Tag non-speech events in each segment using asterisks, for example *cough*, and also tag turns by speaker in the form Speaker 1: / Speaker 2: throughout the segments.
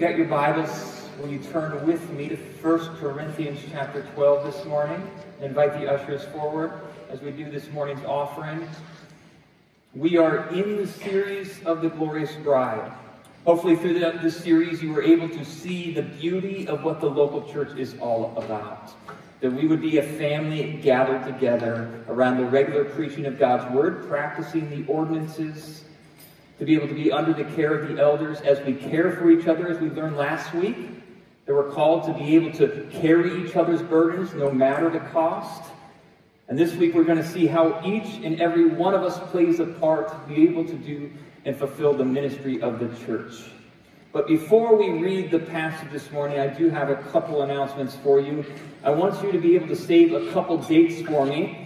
Speaker 1: got your Bibles, will you turn with me to 1 Corinthians chapter 12 this morning? Invite the ushers forward as we do this morning's offering. We are in the series of the glorious bride. Hopefully, through this series, you were able to see the beauty of what the local church is all about. That we would be a family gathered together around the regular preaching of God's word, practicing the ordinances, to be able to be under the care of the elders as we care for each other, as we learned last week. That we're called to be able to carry each other's burdens no matter the cost. And this week we're going to see how each and every one of us plays a part to be able to do and fulfill the ministry of the church. But before we read the passage this morning, I do have a couple announcements for you. I want you to be able to save a couple dates for me.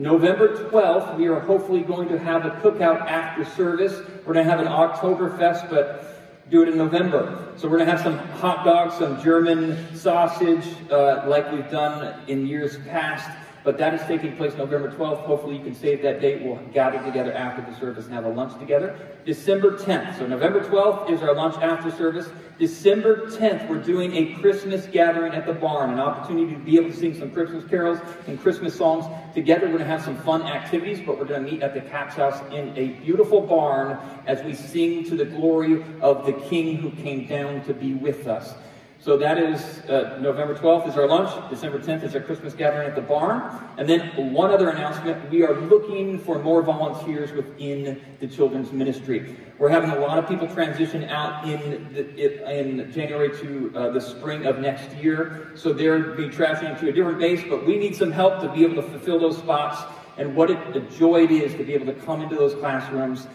Speaker 1: November 12th, we are hopefully going to have a cookout after service. We're going to have an Oktoberfest, but do it in November. So we're going to have some hot dogs, some German sausage, uh, like we've done in years past. But that is taking place November 12th. Hopefully you can save that date. We'll gather together after the service and have a lunch together. December 10th. So November 12th is our lunch after service. December 10th, we're doing a Christmas gathering at the barn, an opportunity to be able to sing some Christmas carols and Christmas songs together. We're going to have some fun activities, but we're going to meet at the Cap's house in a beautiful barn as we sing to the glory of the King who came down to be with us. So that is uh, November 12th is our lunch. December 10th is our Christmas gathering at the barn. And then one other announcement. We are looking for more volunteers within the children's ministry. We're having a lot of people transition out in, the, in January to uh, the spring of next year. So they're be transitioning to a different base, but we need some help to be able to fulfill those spots. And what it, the joy it is to be able to come into those classrooms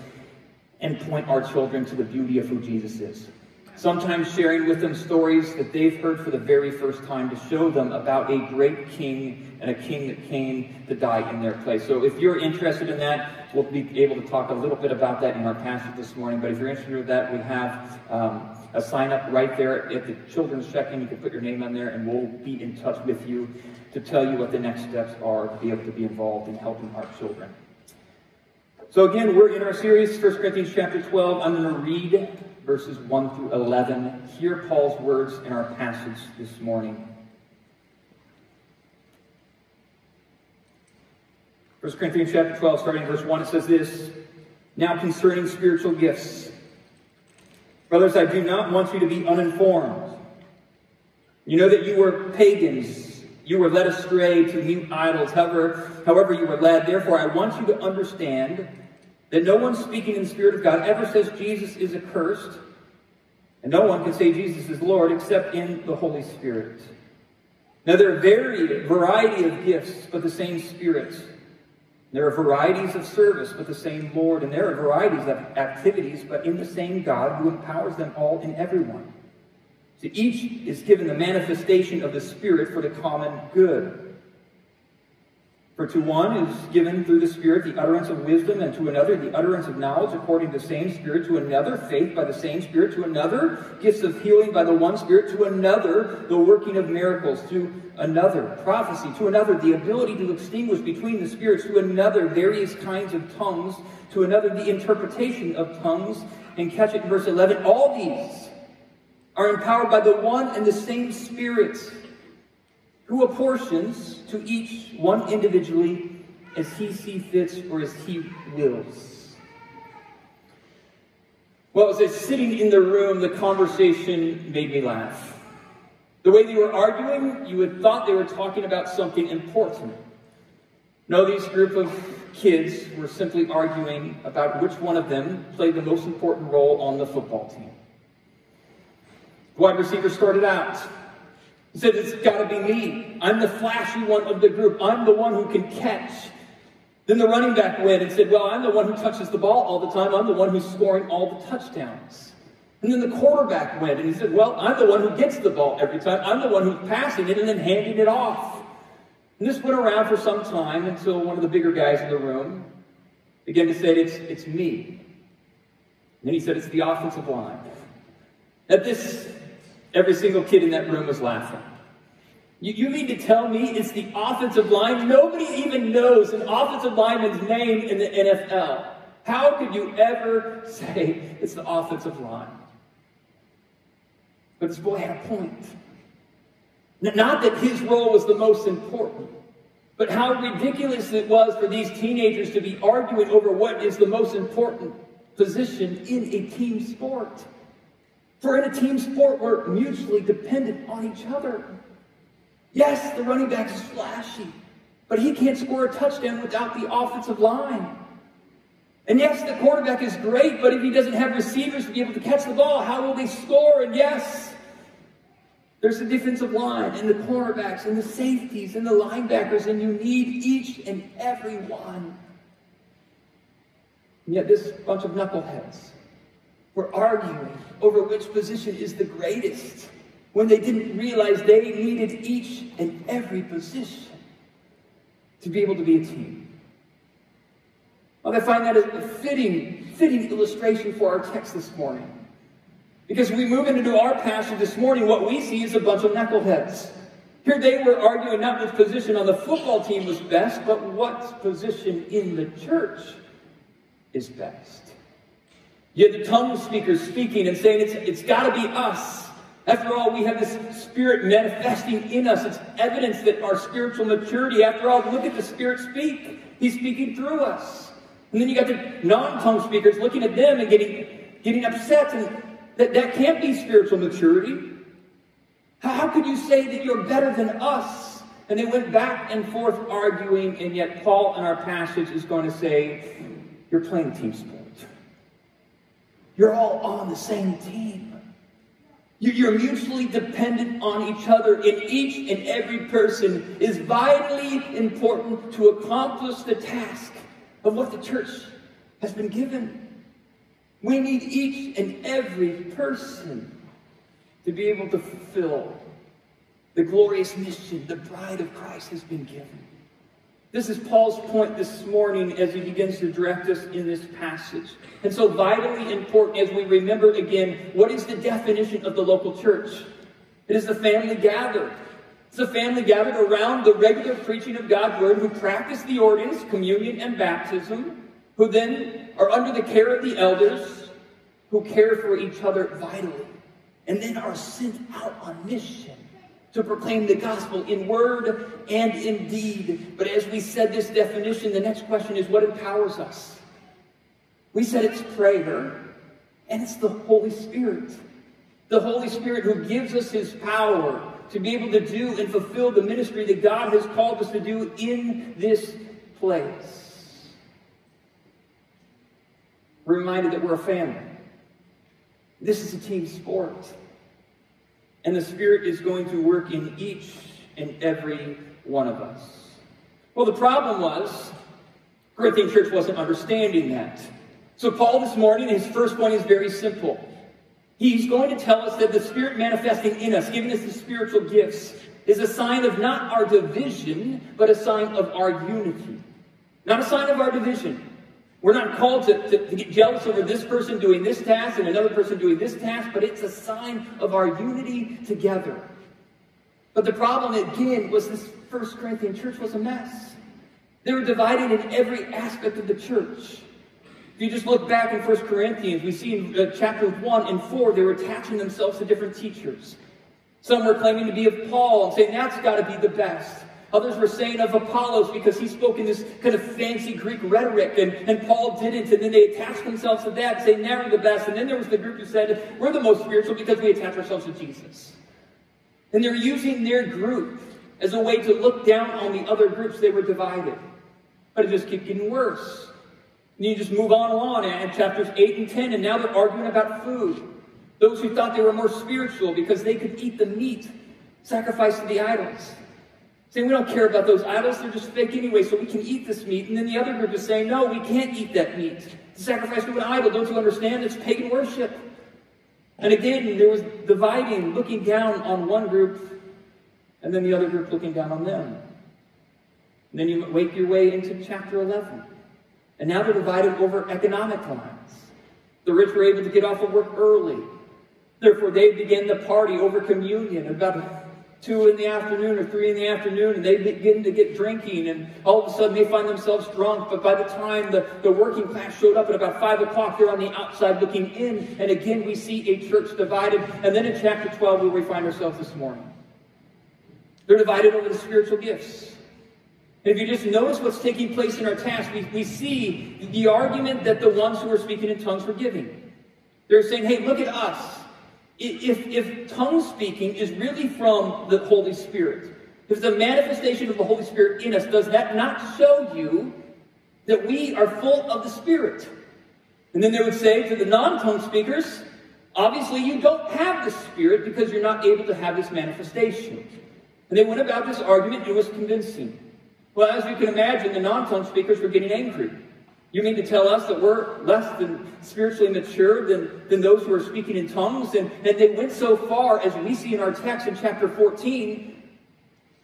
Speaker 1: and point our children to the beauty of who Jesus is sometimes sharing with them stories that they've heard for the very first time to show them about a great king and a king that came to die in their place. So if you're interested in that, we'll be able to talk a little bit about that in our passage this morning. But if you're interested in that, we have um, a sign up right there at the children's check-in. You can put your name on there and we'll be in touch with you to tell you what the next steps are to be able to be involved in helping our children. So again, we're in our series, 1 Corinthians chapter 12. I'm going to read verses 1 through 11. Hear Paul's words in our passage this morning. 1 Corinthians chapter 12, starting in verse 1, it says this Now concerning spiritual gifts, brothers, I do not want you to be uninformed. You know that you were pagans. You were led astray to mute idols, however, however you were led. Therefore, I want you to understand that no one speaking in the Spirit of God ever says Jesus is accursed, and no one can say Jesus is Lord except in the Holy Spirit. Now, there are varied variety of gifts, but the same Spirit. There are varieties of service, but the same Lord. And there are varieties of activities, but in the same God who empowers them all in everyone. So each is given the manifestation of the Spirit for the common good. For to one is given through the Spirit the utterance of wisdom, and to another the utterance of knowledge according to the same Spirit, to another faith by the same Spirit, to another gifts of healing by the one Spirit, to another the working of miracles, to another prophecy, to another the ability to extinguish between the spirits, to another various kinds of tongues, to another the interpretation of tongues. And catch it in verse 11 all these are empowered by the one and the same Spirit who apportions to each one individually as he sees fit or as he wills. Well, as I was sitting in the room, the conversation made me laugh. The way they were arguing, you would thought they were talking about something important. No, these group of kids were simply arguing about which one of them played the most important role on the football team. Wide receiver started out he said, It's got to be me. I'm the flashy one of the group. I'm the one who can catch. Then the running back went and said, Well, I'm the one who touches the ball all the time. I'm the one who's scoring all the touchdowns. And then the quarterback went and he said, Well, I'm the one who gets the ball every time. I'm the one who's passing it and then handing it off. And this went around for some time until one of the bigger guys in the room began to say, It's, it's me. And then he said, It's the offensive line. At this Every single kid in that room was laughing. You, you mean to tell me it's the offensive line? Nobody even knows an offensive lineman's name in the NFL. How could you ever say it's the offensive line? But this boy had a point. Not that his role was the most important, but how ridiculous it was for these teenagers to be arguing over what is the most important position in a team sport. For in a team sport, we're mutually dependent on each other. Yes, the running back is flashy, but he can't score a touchdown without the offensive line. And yes, the quarterback is great, but if he doesn't have receivers to be able to catch the ball, how will they score? And yes, there's the defensive line and the cornerbacks and the safeties and the linebackers, and you need each and every one. And yet, this bunch of knuckleheads were arguing over which position is the greatest when they didn't realize they needed each and every position to be able to be a team. Well, I find that a fitting, fitting illustration for our text this morning. Because we move into our passage this morning, what we see is a bunch of knuckleheads. Here they were arguing not which position on the football team was best, but what position in the church is best. You had the tongue speakers speaking and saying it's, it's got to be us. After all, we have this Spirit manifesting in us. It's evidence that our spiritual maturity, after all, look at the Spirit speak. He's speaking through us. And then you got the non-tongue speakers looking at them and getting, getting upset and that, that can't be spiritual maturity. How, how could you say that you're better than us? And they went back and forth arguing, and yet Paul in our passage is going to say, You're playing team sport. You're all on the same team. You're mutually dependent on each other, and each and every person is vitally important to accomplish the task of what the church has been given. We need each and every person to be able to fulfill the glorious mission the bride of Christ has been given. This is Paul's point this morning as he begins to direct us in this passage. And so, vitally important as we remember again what is the definition of the local church? It is the family gathered. It's a family gathered around the regular preaching of God's word who practice the ordinance, communion, and baptism who then are under the care of the elders, who care for each other vitally, and then are sent out on mission to proclaim the gospel in word and in deed. But as we said this definition, the next question is what empowers us? We said it's prayer, and it's the Holy Spirit. The Holy Spirit who gives us his power to be able to do and fulfill the ministry that God has called us to do in this place. Reminded that we're a family. This is a team sport. And the Spirit is going to work in each and every one of us. Well, the problem was, Corinthian church wasn't understanding that. So, Paul this morning, his first point is very simple. He's going to tell us that the Spirit manifesting in us, giving us the spiritual gifts, is a sign of not our division, but a sign of our unity. Not a sign of our division. We're not called to, to, to, get jealous over this person doing this task and another person doing this task, but it's a sign of our unity together. But the problem again was this First Corinthian church was a mess. They were divided in every aspect of the church. If you just look back in First Corinthians, we see in uh, chapters 1 and 4, they were attaching themselves to different teachers. Some were claiming to be of Paul and saying that's got to be the best. Others were saying of Apollos because he spoke in this kind of fancy Greek rhetoric, and, and Paul didn't. And then they attached themselves to that, saying they're the best. And then there was the group who said, we're the most spiritual because we attach ourselves to Jesus. And they're using their group as a way to look down on the other groups. They were divided. But it just kept getting worse. And you just move on along at chapters 8 and 10, and now they're arguing about food. Those who thought they were more spiritual because they could eat the meat sacrificed to the idols. Saying we don't care about those idols, they're just fake anyway, so we can eat this meat. And then the other group is saying, no, we can't eat that meat. It's sacrifice to an idol. Don't you understand? It's pagan worship. And again, there was dividing, looking down on one group, and then the other group looking down on them. And then you make your way into chapter 11. And now they're divided over economic lines. The rich were able to get off of work early. Therefore, they began the party over communion, about two in the afternoon or three in the afternoon and they begin to get drinking and all of a sudden they find themselves drunk. But by the time the, the working class showed up at about five o'clock, they're on the outside looking in. And again, we see a church divided. And then in chapter 12, where we find ourselves this morning, they're divided over the spiritual gifts. And if you just notice what's taking place in our text, we, we see the argument that the ones who are speaking in tongues were giving. They're saying, hey, look at us. If, if tongue speaking is really from the Holy Spirit, if the manifestation of the Holy Spirit in us, does that not show you that we are full of the Spirit? And then they would say to the non tongue speakers, obviously you don't have the Spirit because you're not able to have this manifestation. And they went about this argument, it was convincing. Well, as you can imagine, the non tongue speakers were getting angry. You mean to tell us that we're less than spiritually mature than, than those who are speaking in tongues? And, and they went so far, as we see in our text in chapter 14,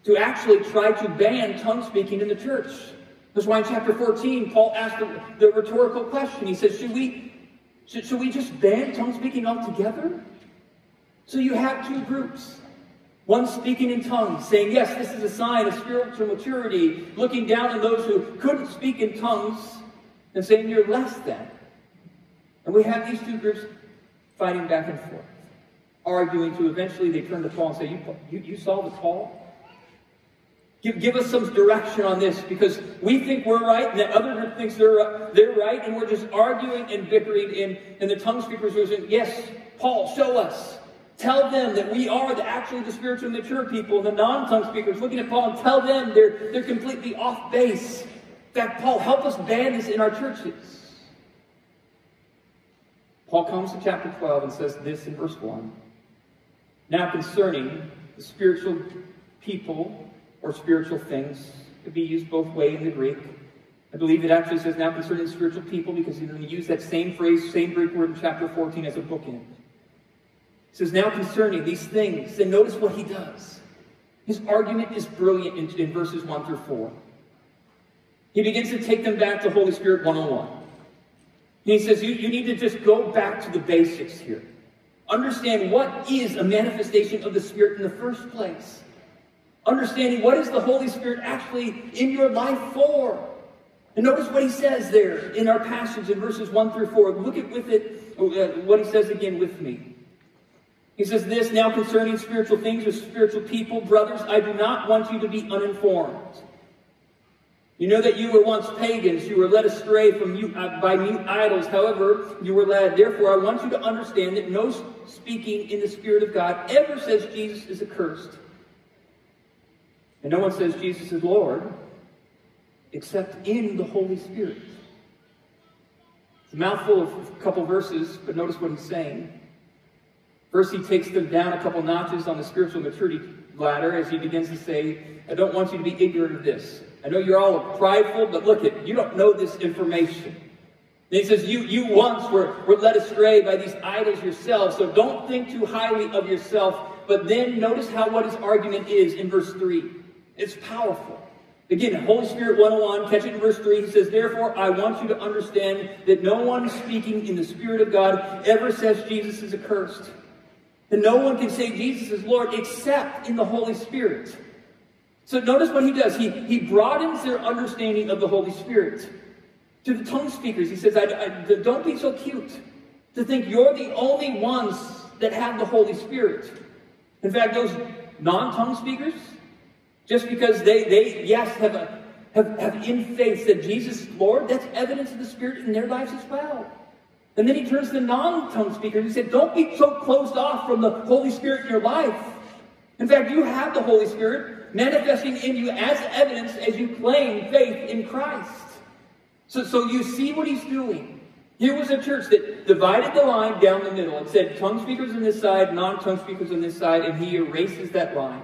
Speaker 1: to actually try to ban tongue speaking in the church. That's why in chapter 14, Paul asked the, the rhetorical question. He says, should we, should, should we just ban tongue speaking altogether? So you have two groups. One speaking in tongues, saying, yes, this is a sign of spiritual maturity, looking down on those who couldn't speak in tongues and saying you're less than. And we have these two groups fighting back and forth, arguing to eventually they turn to Paul and say, You, you, you saw the Paul? Give, give us some direction on this because we think we're right and that other group thinks they're, they're right and we're just arguing and bickering. And, and the tongue speakers are saying, Yes, Paul, show us. Tell them that we are the, actually the spiritually mature people. The non tongue speakers looking at Paul and tell them they're, they're completely off base. Fact, Paul, help us ban this in our churches. Paul comes to chapter 12 and says this in verse 1. Now, concerning the spiritual people or spiritual things, could be used both way in the Greek. I believe it actually says now concerning spiritual people because he's going to use that same phrase, same Greek word in chapter 14 as a bookend. It says now concerning these things, and notice what he does. His argument is brilliant in, in verses 1 through 4. He begins to take them back to Holy Spirit 101. And he says, you, you need to just go back to the basics here. Understand what is a manifestation of the Spirit in the first place. Understanding what is the Holy Spirit actually in your life for. And notice what he says there in our passage in verses 1 through 4. Look at with it, uh, what he says again with me. He says this, now concerning spiritual things with spiritual people, brothers, I do not want you to be uninformed. You know that you were once pagans. You were led astray from you, uh, by mute idols. However, you were led. Therefore, I want you to understand that no speaking in the Spirit of God ever says Jesus is accursed. And no one says Jesus is Lord except in the Holy Spirit. It's a mouthful of a couple verses, but notice what he's saying. First, he takes them down a couple notches on the spiritual maturity ladder as he begins to say, I don't want you to be ignorant of this. I know you're all prideful, but look at you don't know this information. And he says, you, you once were, were led astray by these idols yourselves, so don't think too highly of yourself. But then notice how what his argument is in verse 3. It's powerful. Again, Holy Spirit 101, catch it in verse 3. He says, Therefore, I want you to understand that no one speaking in the Spirit of God ever says Jesus is accursed. And no one can say Jesus is Lord except in the Holy Spirit. So notice what he does. He, he broadens their understanding of the Holy Spirit. To the tongue speakers, he says, I, I, don't be so cute to think you're the only ones that have the Holy Spirit. In fact, those non-tongue speakers, just because they, they yes, have, a, have, have in faith that Jesus is Lord, that's evidence of the Spirit in their lives as well. And then he turns to the non-tongue speakers and said, don't be so closed off from the Holy Spirit in your life. In fact, you have the Holy Spirit manifesting in you as evidence as you claim faith in Christ. So, so you see what he's doing. Here was a church that divided the line down the middle and said tongue speakers on this side, non tongue speakers on this side, and he erases that line.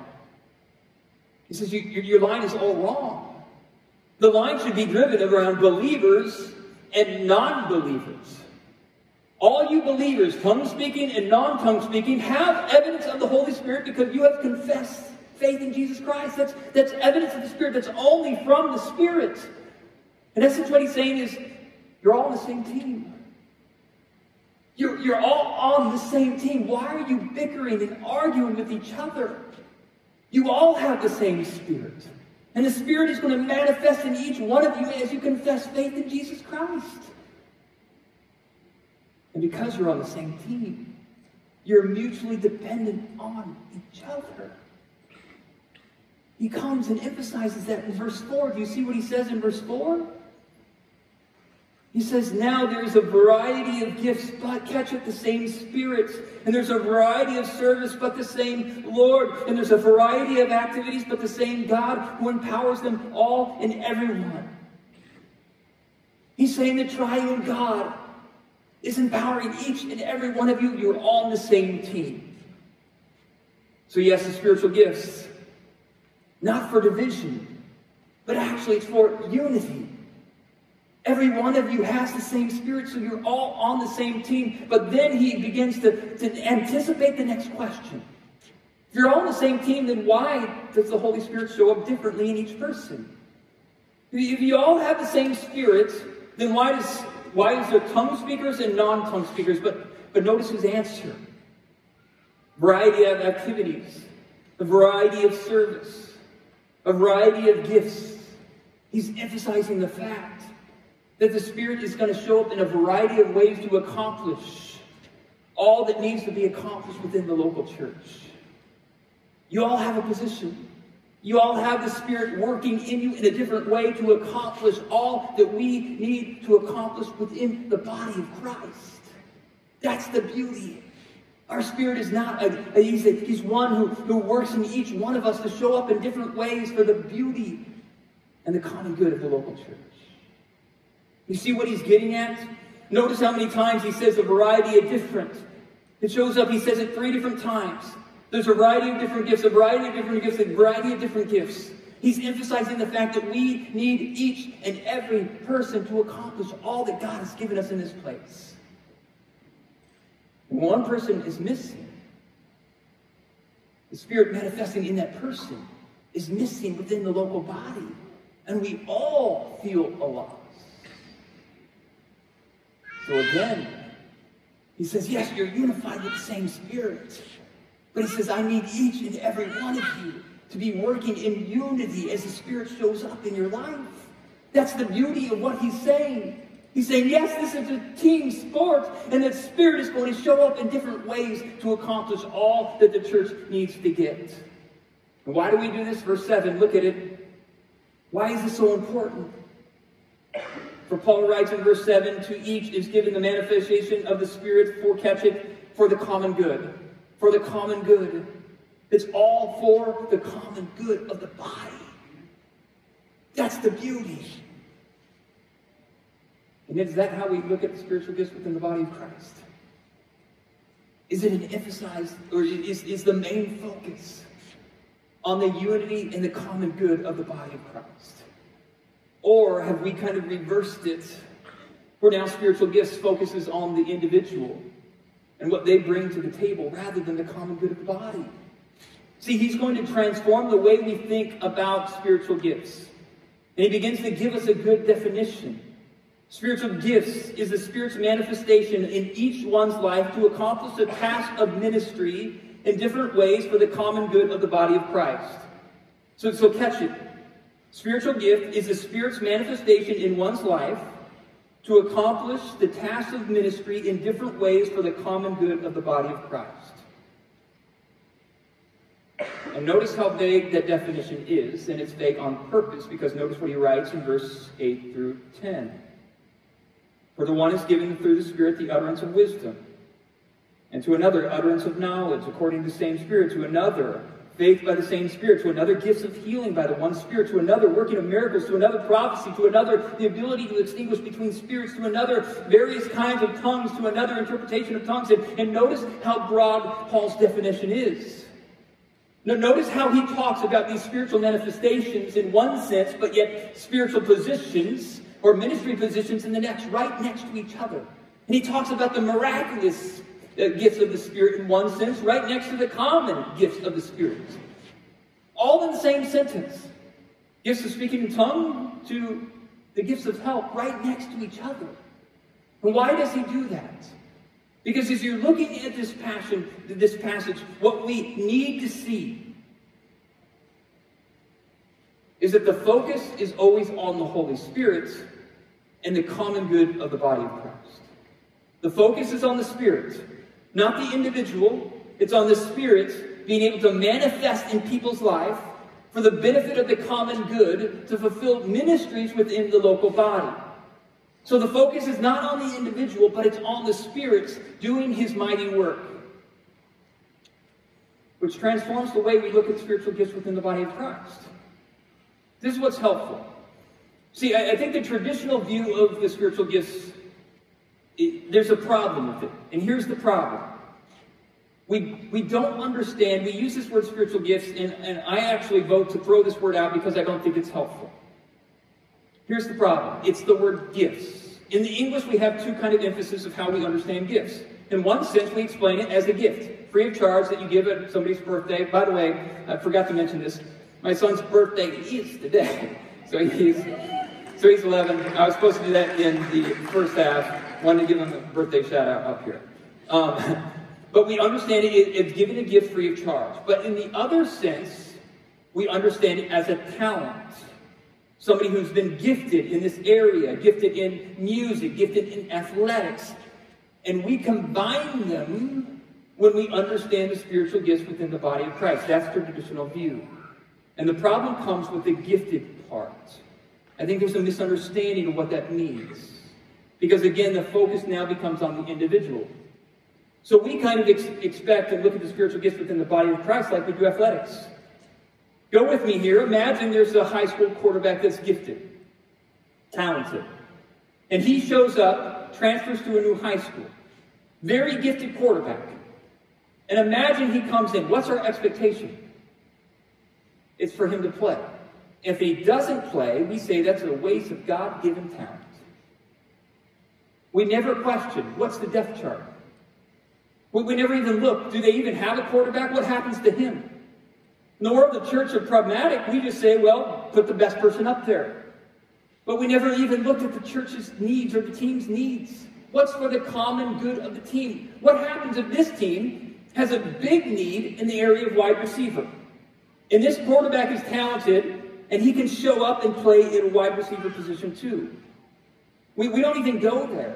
Speaker 1: He says, you, Your line is all wrong. The line should be driven around believers and non believers. All you believers, tongue speaking and non tongue speaking, have evidence of the Holy Spirit because you have confessed faith in Jesus Christ. That's, that's evidence of the Spirit. That's only from the Spirit. In essence, what he's saying is, you're all on the same team. You're, you're all on the same team. Why are you bickering and arguing with each other? You all have the same Spirit. And the Spirit is going to manifest in each one of you as you confess faith in Jesus Christ. And because you're on the same team, you're mutually dependent on each other. He comes and emphasizes that in verse 4. Do you see what he says in verse 4? He says, Now there's a variety of gifts, but catch it, the same spirits. And there's a variety of service, but the same Lord. And there's a variety of activities, but the same God who empowers them all and everyone. He's saying the triune God is empowering each and every one of you. You're all on the same team. So, yes, the spiritual gifts, not for division, but actually it's for unity. Every one of you has the same spirit, so you're all on the same team. But then he begins to, to anticipate the next question. If you're all on the same team, then why does the Holy Spirit show up differently in each person? If you all have the same spirit, then why does why is there tongue speakers and non-tongue speakers? But but notice his answer. Variety of activities, a variety of service, a variety of gifts. He's emphasizing the fact that the Spirit is going to show up in a variety of ways to accomplish all that needs to be accomplished within the local church. You all have a position. You all have the Spirit working in you in a different way to accomplish all that we need to accomplish within the body of Christ. That's the beauty. Our Spirit is not, a, a, he's, a, he's one who, who works in each one of us to show up in different ways for the beauty and the common good of the local church. You see what he's getting at? Notice how many times he says a variety of different. It shows up, he says it three different times. There's a variety of different gifts, a variety of different gifts, a variety of different gifts. He's emphasizing the fact that we need each and every person to accomplish all that God has given us in this place. One person is missing. The Spirit manifesting in that person is missing within the local body. And we all feel alone. So again, he says, yes, you're unified with the same spirit. But he says, I need each and every one of you to be working in unity as the Spirit shows up in your life. That's the beauty of what he's saying. He's saying, yes, this is a team sport, and that Spirit is going to show up in different ways to accomplish all that the church needs to get. And why do we do this? Verse 7, look at it. Why is this so important? For Paul writes in verse 7 To each is given the manifestation of the Spirit for catch it for the common good. For the common good. It's all for the common good of the body. That's the beauty. And is that how we look at the spiritual gifts within the body of Christ? Is it an emphasized, or is, is the main focus on the unity and the common good of the body of Christ? Or have we kind of reversed it where now spiritual gifts focuses on the individual and what they bring to the table rather than the common good of the body? See, he's going to transform the way we think about spiritual gifts. And he begins to give us a good definition. Spiritual gifts is the Spirit's manifestation in each one's life to accomplish the task of ministry in different ways for the common good of the body of Christ. So, so catch it. Spiritual gift is the Spirit's manifestation in one's life to accomplish the task of ministry in different ways for the common good of the body of Christ. And notice how vague that definition is, and it's vague on purpose because notice what he writes in verse 8 through 10. For the one is given through the Spirit the utterance of wisdom, and to another utterance of knowledge according to the same Spirit, to another faith by the same Spirit, to another gifts of healing by the one Spirit, to another working of miracles, to another prophecy, to another the ability to distinguish between spirits, to another various kinds of tongues, to another interpretation of tongues. And, and notice how broad Paul's definition is. Now, notice how he talks about these spiritual manifestations in one sense, but yet spiritual positions or ministry positions in the next, right next to each other. And he talks about the miraculous uh, gifts of the Spirit in one sense, right next to the common gifts of the Spirit. All in the same sentence. Gifts of speaking in tongue to the gifts of help right next to each other. And why does he do that? Because as you're looking at this passion, this passage, what we need to see is that the focus is always on the Holy Spirit and the common good of the body of Christ. The focus is on the Spirit, not the individual. It's on the Spirit being able to manifest in people's life for the benefit of the common good to fulfill ministries within the local body. So the focus is not on the individual, but it's on the Spirit doing His mighty work, which transforms the way we look at spiritual gifts within the body of Christ. This is what's helpful. See, I, I think the traditional view of the spiritual gifts, it, there's a problem with it. And here's the problem. We, we don't understand, we use this word spiritual gifts, and, and I actually vote to throw this word out because I don't think it's helpful. Here's the problem. It's the word gifts. In the English, we have two kind of emphasis of how we understand gifts. In one sense, we explain it as a gift, free of charge that you give at somebody's birthday. By the way, I forgot to mention this. My son's birthday is today. *laughs* So he's so he's 11. I was supposed to do that in the first half. Wanted to give him a birthday shout out up here. Um, *laughs* but we understand it, it's giving a gift free of charge. But in the other sense, we understand it as a talent. Somebody who's been gifted in this area, gifted in music, gifted in athletics. And we combine them when we understand the spiritual gifts within the body of Christ. That's the traditional view. And the problem comes with the gifted part. I think there's a misunderstanding of what that means. Because again, the focus now becomes on the individual. So we kind of ex- expect and look at the spiritual gifts within the body of Christ like we do athletics. Go with me here. Imagine there's a high school quarterback that's gifted, talented. And he shows up, transfers to a new high school. Very gifted quarterback. And imagine he comes in. What's our expectation? It's for him to play. If he doesn't play, we say that's a waste of God given talent. We never question what's the depth chart? We, we never even look. Do they even have a quarterback? What happens to him? In the of church are pragmatic. We just say, well, put the best person up there. But we never even looked at the church's needs or the team's needs. What's for the common good of the team? What happens if this team has a big need in the area of wide receiver? And this quarterback is talented, and he can show up and play in a wide receiver position too. We, we don't even go there.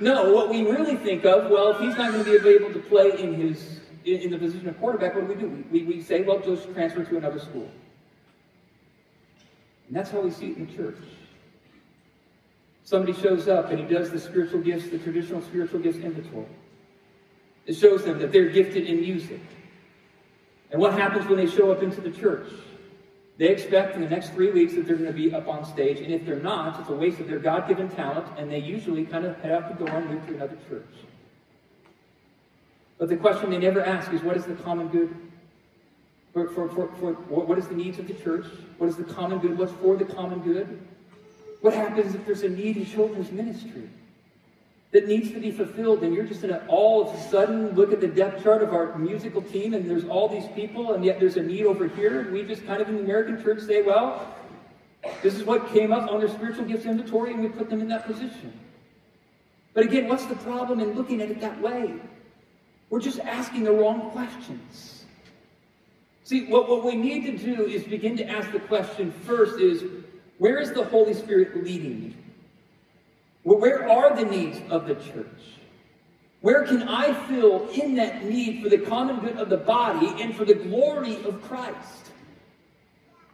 Speaker 1: No, what we really think of, well, if he's not going to be able to play in his in, in the position of quarterback, what do we do? We, we, say, well, just transfer to another school. And that's how we see it in church. Somebody shows up and he does the spiritual gifts, the traditional spiritual gifts inventory. It shows them that they're gifted in music. And what happens when they show up into the church? They expect in the next three weeks that they're going to be up on stage, and if they're not, it's a waste of their God given talent, and they usually kind of head out the door and move to another church. But the question they never ask is what is the common good? For, for, for, for what is the needs of the church? What is the common good? What's for the common good? What happens if there's a need in children's ministry? That needs to be fulfilled, and you're just in all of a sudden look at the depth chart of our musical team, and there's all these people, and yet there's a need over here, and we just kind of in the American church say, well, this is what came up on their spiritual gifts inventory, and we put them in that position. But again, what's the problem in looking at it that way? We're just asking the wrong questions. See, what, what we need to do is begin to ask the question first is, where is the Holy Spirit leading me? Where are the needs of the church? Where can I fill in that need for the common good of the body and for the glory of Christ?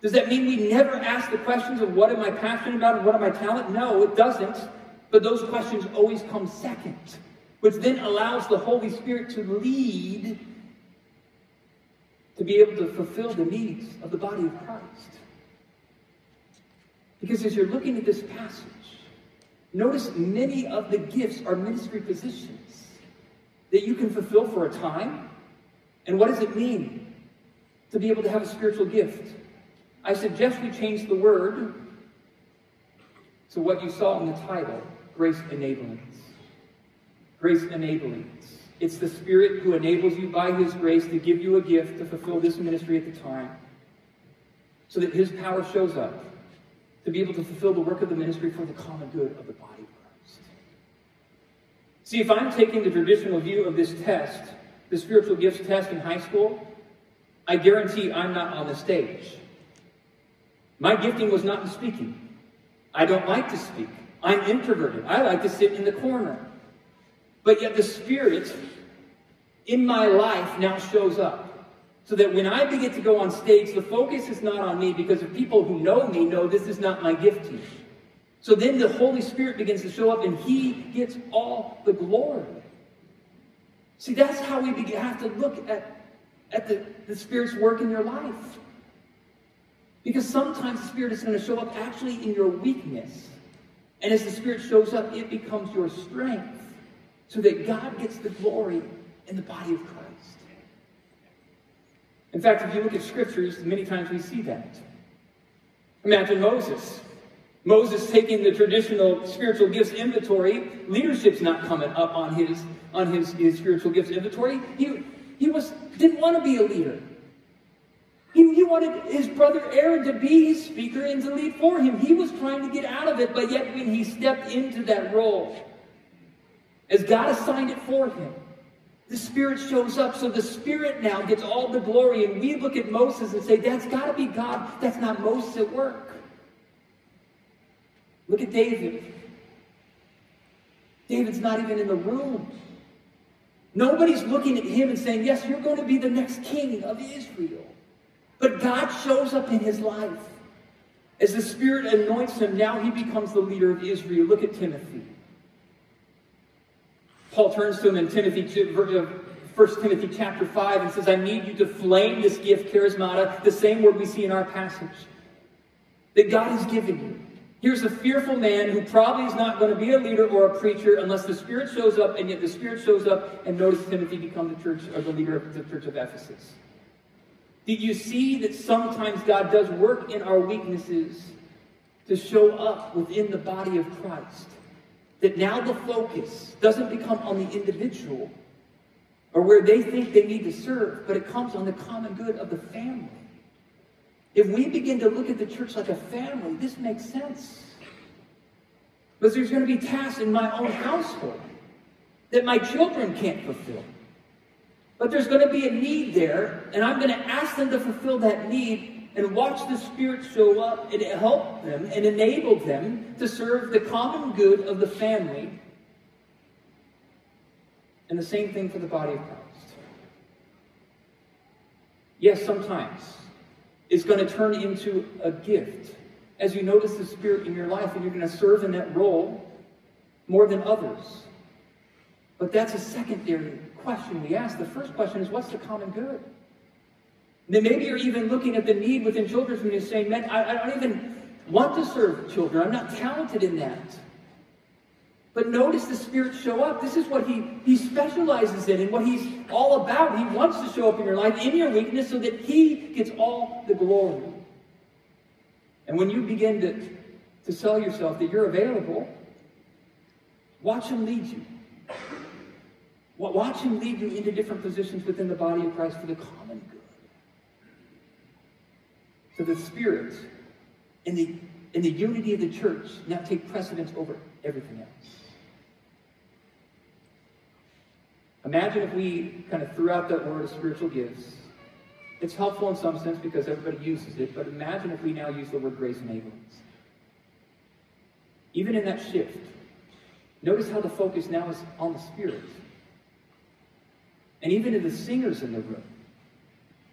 Speaker 1: Does that mean we never ask the questions of what am I passionate about and what am I talent? No, it doesn't. But those questions always come second, which then allows the Holy Spirit to lead to be able to fulfill the needs of the body of Christ. Because as you're looking at this passage, Notice many of the gifts are ministry positions that you can fulfill for a time. And what does it mean to be able to have a spiritual gift? I suggest we change the word to what you saw in the title Grace Enablings. Grace Enablings. It's the Spirit who enables you by His grace to give you a gift to fulfill this ministry at the time so that His power shows up to be able to fulfill the work of the ministry for the common good of the body of Christ. See, if I'm taking the traditional view of this test, the spiritual gifts test in high school, I guarantee I'm not on the stage. My gifting was not in speaking. I don't like to speak. I'm introverted. I like to sit in the corner. But yet the Spirit in my life now shows up. So that when I begin to go on stage, the focus is not on me because the people who know me know this is not my gifting. So then the Holy Spirit begins to show up and He gets all the glory. See, that's how we begin, have to look at, at the, the Spirit's work in your life. Because sometimes the Spirit is going to show up actually in your weakness. And as the Spirit shows up, it becomes your strength so that God gets the glory in the body of Christ. In fact, if you look at scriptures, many times we see that. Imagine Moses. Moses taking the traditional spiritual gifts inventory. Leadership's not coming up on his on his, his spiritual gifts inventory. He, he was didn't want to be a leader. He, he wanted his brother Aaron to be his speaker and to lead for him. He was trying to get out of it, but yet when he stepped into that role, as God assigned it for him, the Spirit shows up. So the Spirit now gets all the glory. And we look at Moses and say, that's got to be God. That's not Moses at work. Look at David. David's not even in the room. Nobody's looking at him and saying, Yes, you're going to be the next king of Israel. But God shows up in his life. As the Spirit anoints him, now he becomes the leader of Israel. Look at Timothy. Paul turns to him in Timothy, 1 uh, Timothy chapter 5 and says, I need you to flame this gift, charismata, the same word we see in our passage, that God has given you. Here's a fearful man who probably is not going to be a leader or a preacher unless the Spirit shows up, and yet the Spirit shows up, and notice Timothy become the church or the leader of the church of Ephesus. Did you see that sometimes God does work in our weaknesses to show up within the body of Christ? That now the focus doesn't become on the individual or where they think they need to serve, but it comes on the common good of the family. If we begin to look at the church like a family, this makes sense. Because there's going to be tasks in my own household that my children can't fulfill. But there's going to be a need there, and I'm going to ask them to fulfill that need and watch the Spirit show up and help them and enable them to serve the common good of the family. And the same thing for the body of Christ. Yes, sometimes it's going to turn into a gift as you notice the Spirit in your life and you're going to serve in that role more than others. But that's a secondary question we ask. The first question is, what's the common good? Then maybe you're even looking at the need within children and you're saying, man, I, I don't even want to serve children. I'm not talented in that. But notice the Spirit show up. This is what he, he specializes in and what He's all about. He wants to show up in your life, in your weakness, so that He gets all the glory. And when you begin to, to sell yourself that you're available, watch Him lead you. Watch Him lead you into different positions within the body of Christ for the common good. The Spirit and the, and the unity of the church now take precedence over everything else. Imagine if we kind of threw out that word of spiritual gifts. It's helpful in some sense because everybody uses it, but imagine if we now use the word grace and enablements. Even in that shift, notice how the focus now is on the Spirit. And even in the singers in the room.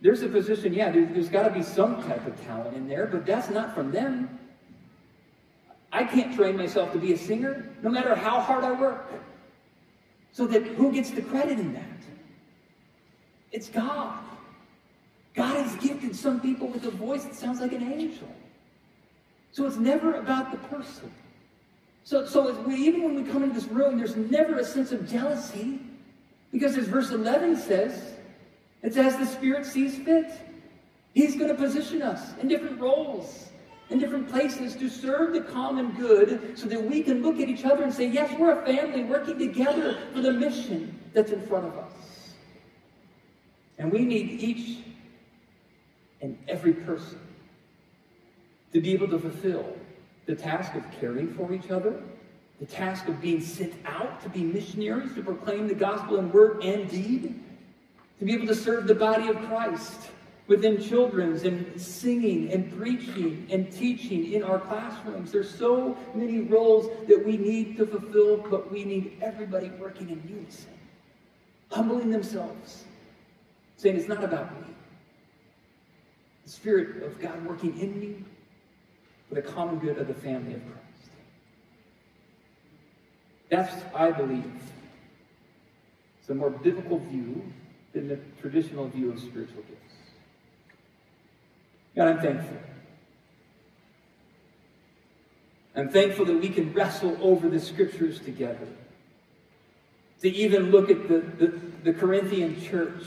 Speaker 1: There's a position, yeah, there, has got to be some type of talent in there, but that's not from them. I can't train myself to be a singer, no matter how hard I work. So that who gets the credit in that? It's God. God has gifted some people with a voice that sounds like an angel. So it's never about the person. So, so we, even when we come into this room, there's never a sense of jealousy. Because as verse 11 says, it's as the Spirit sees fit. He's going to position us in different roles in different places to serve the common good so that we can look at each other and say, yes, we're a family working together for the mission that's in front of us. And we need each and every person to be able to fulfill the task of caring for each other, the task of being sent out to be missionaries, to proclaim the gospel in word and deed, to be able to serve the body of Christ within children's and singing and preaching and teaching in our classrooms. There's so many roles that we need to fulfill, but we need everybody working in unison, humbling themselves, saying, It's not about me. The Spirit of God working in me for the common good of the family of Christ. That's, I believe, it's a more biblical view than the traditional view of spiritual gifts. God, I'm thankful. I'm thankful that we can wrestle over the scriptures together. To even look at the, the, the Corinthian church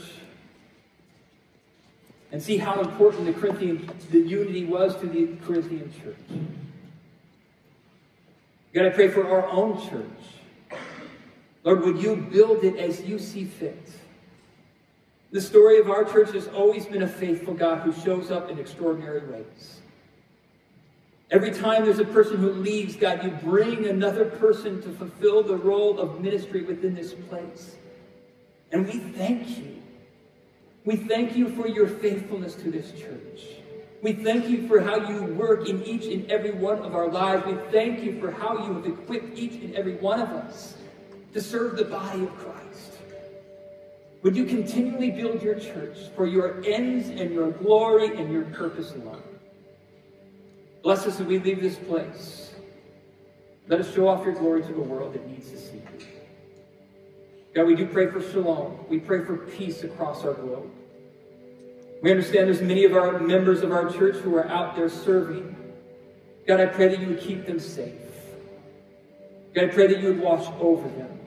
Speaker 1: and see how important the Corinthian the unity was to the Corinthian church. God, I pray for our own church. Lord, would you build it as you see fit? The story of our church has always been a faithful God who shows up in extraordinary ways. Every time there's a person who leaves, God, you bring another person to fulfill the role of ministry within this place. And we thank you. We thank you for your faithfulness to this church. We thank you for how you work in each and every one of our lives. We thank you for how you have equipped each and every one of us to serve the body of Christ. Would you continually build your church for your ends and your glory and your purpose alone? Bless us as we leave this place. Let us show off your glory to the world that needs to see you. God, we do pray for shalom. We pray for peace across our globe. We understand there's many of our members of our church who are out there serving. God, I pray that you would keep them safe. God, I pray that you would watch over them.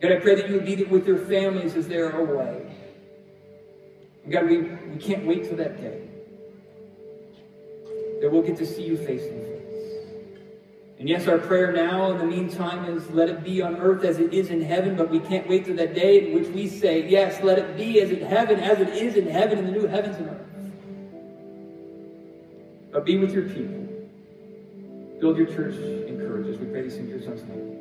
Speaker 1: God, I pray that you would be with their families as they're away. God, we, we can't wait till that day that we'll get to see you face to face. And yes, our prayer now in the meantime is let it be on earth as it is in heaven, but we can't wait till that day in which we say, yes, let it be as in heaven, as it is in heaven, in the new heavens and earth. But be with your people. Build your church, encourage us. We pray this in your son's name.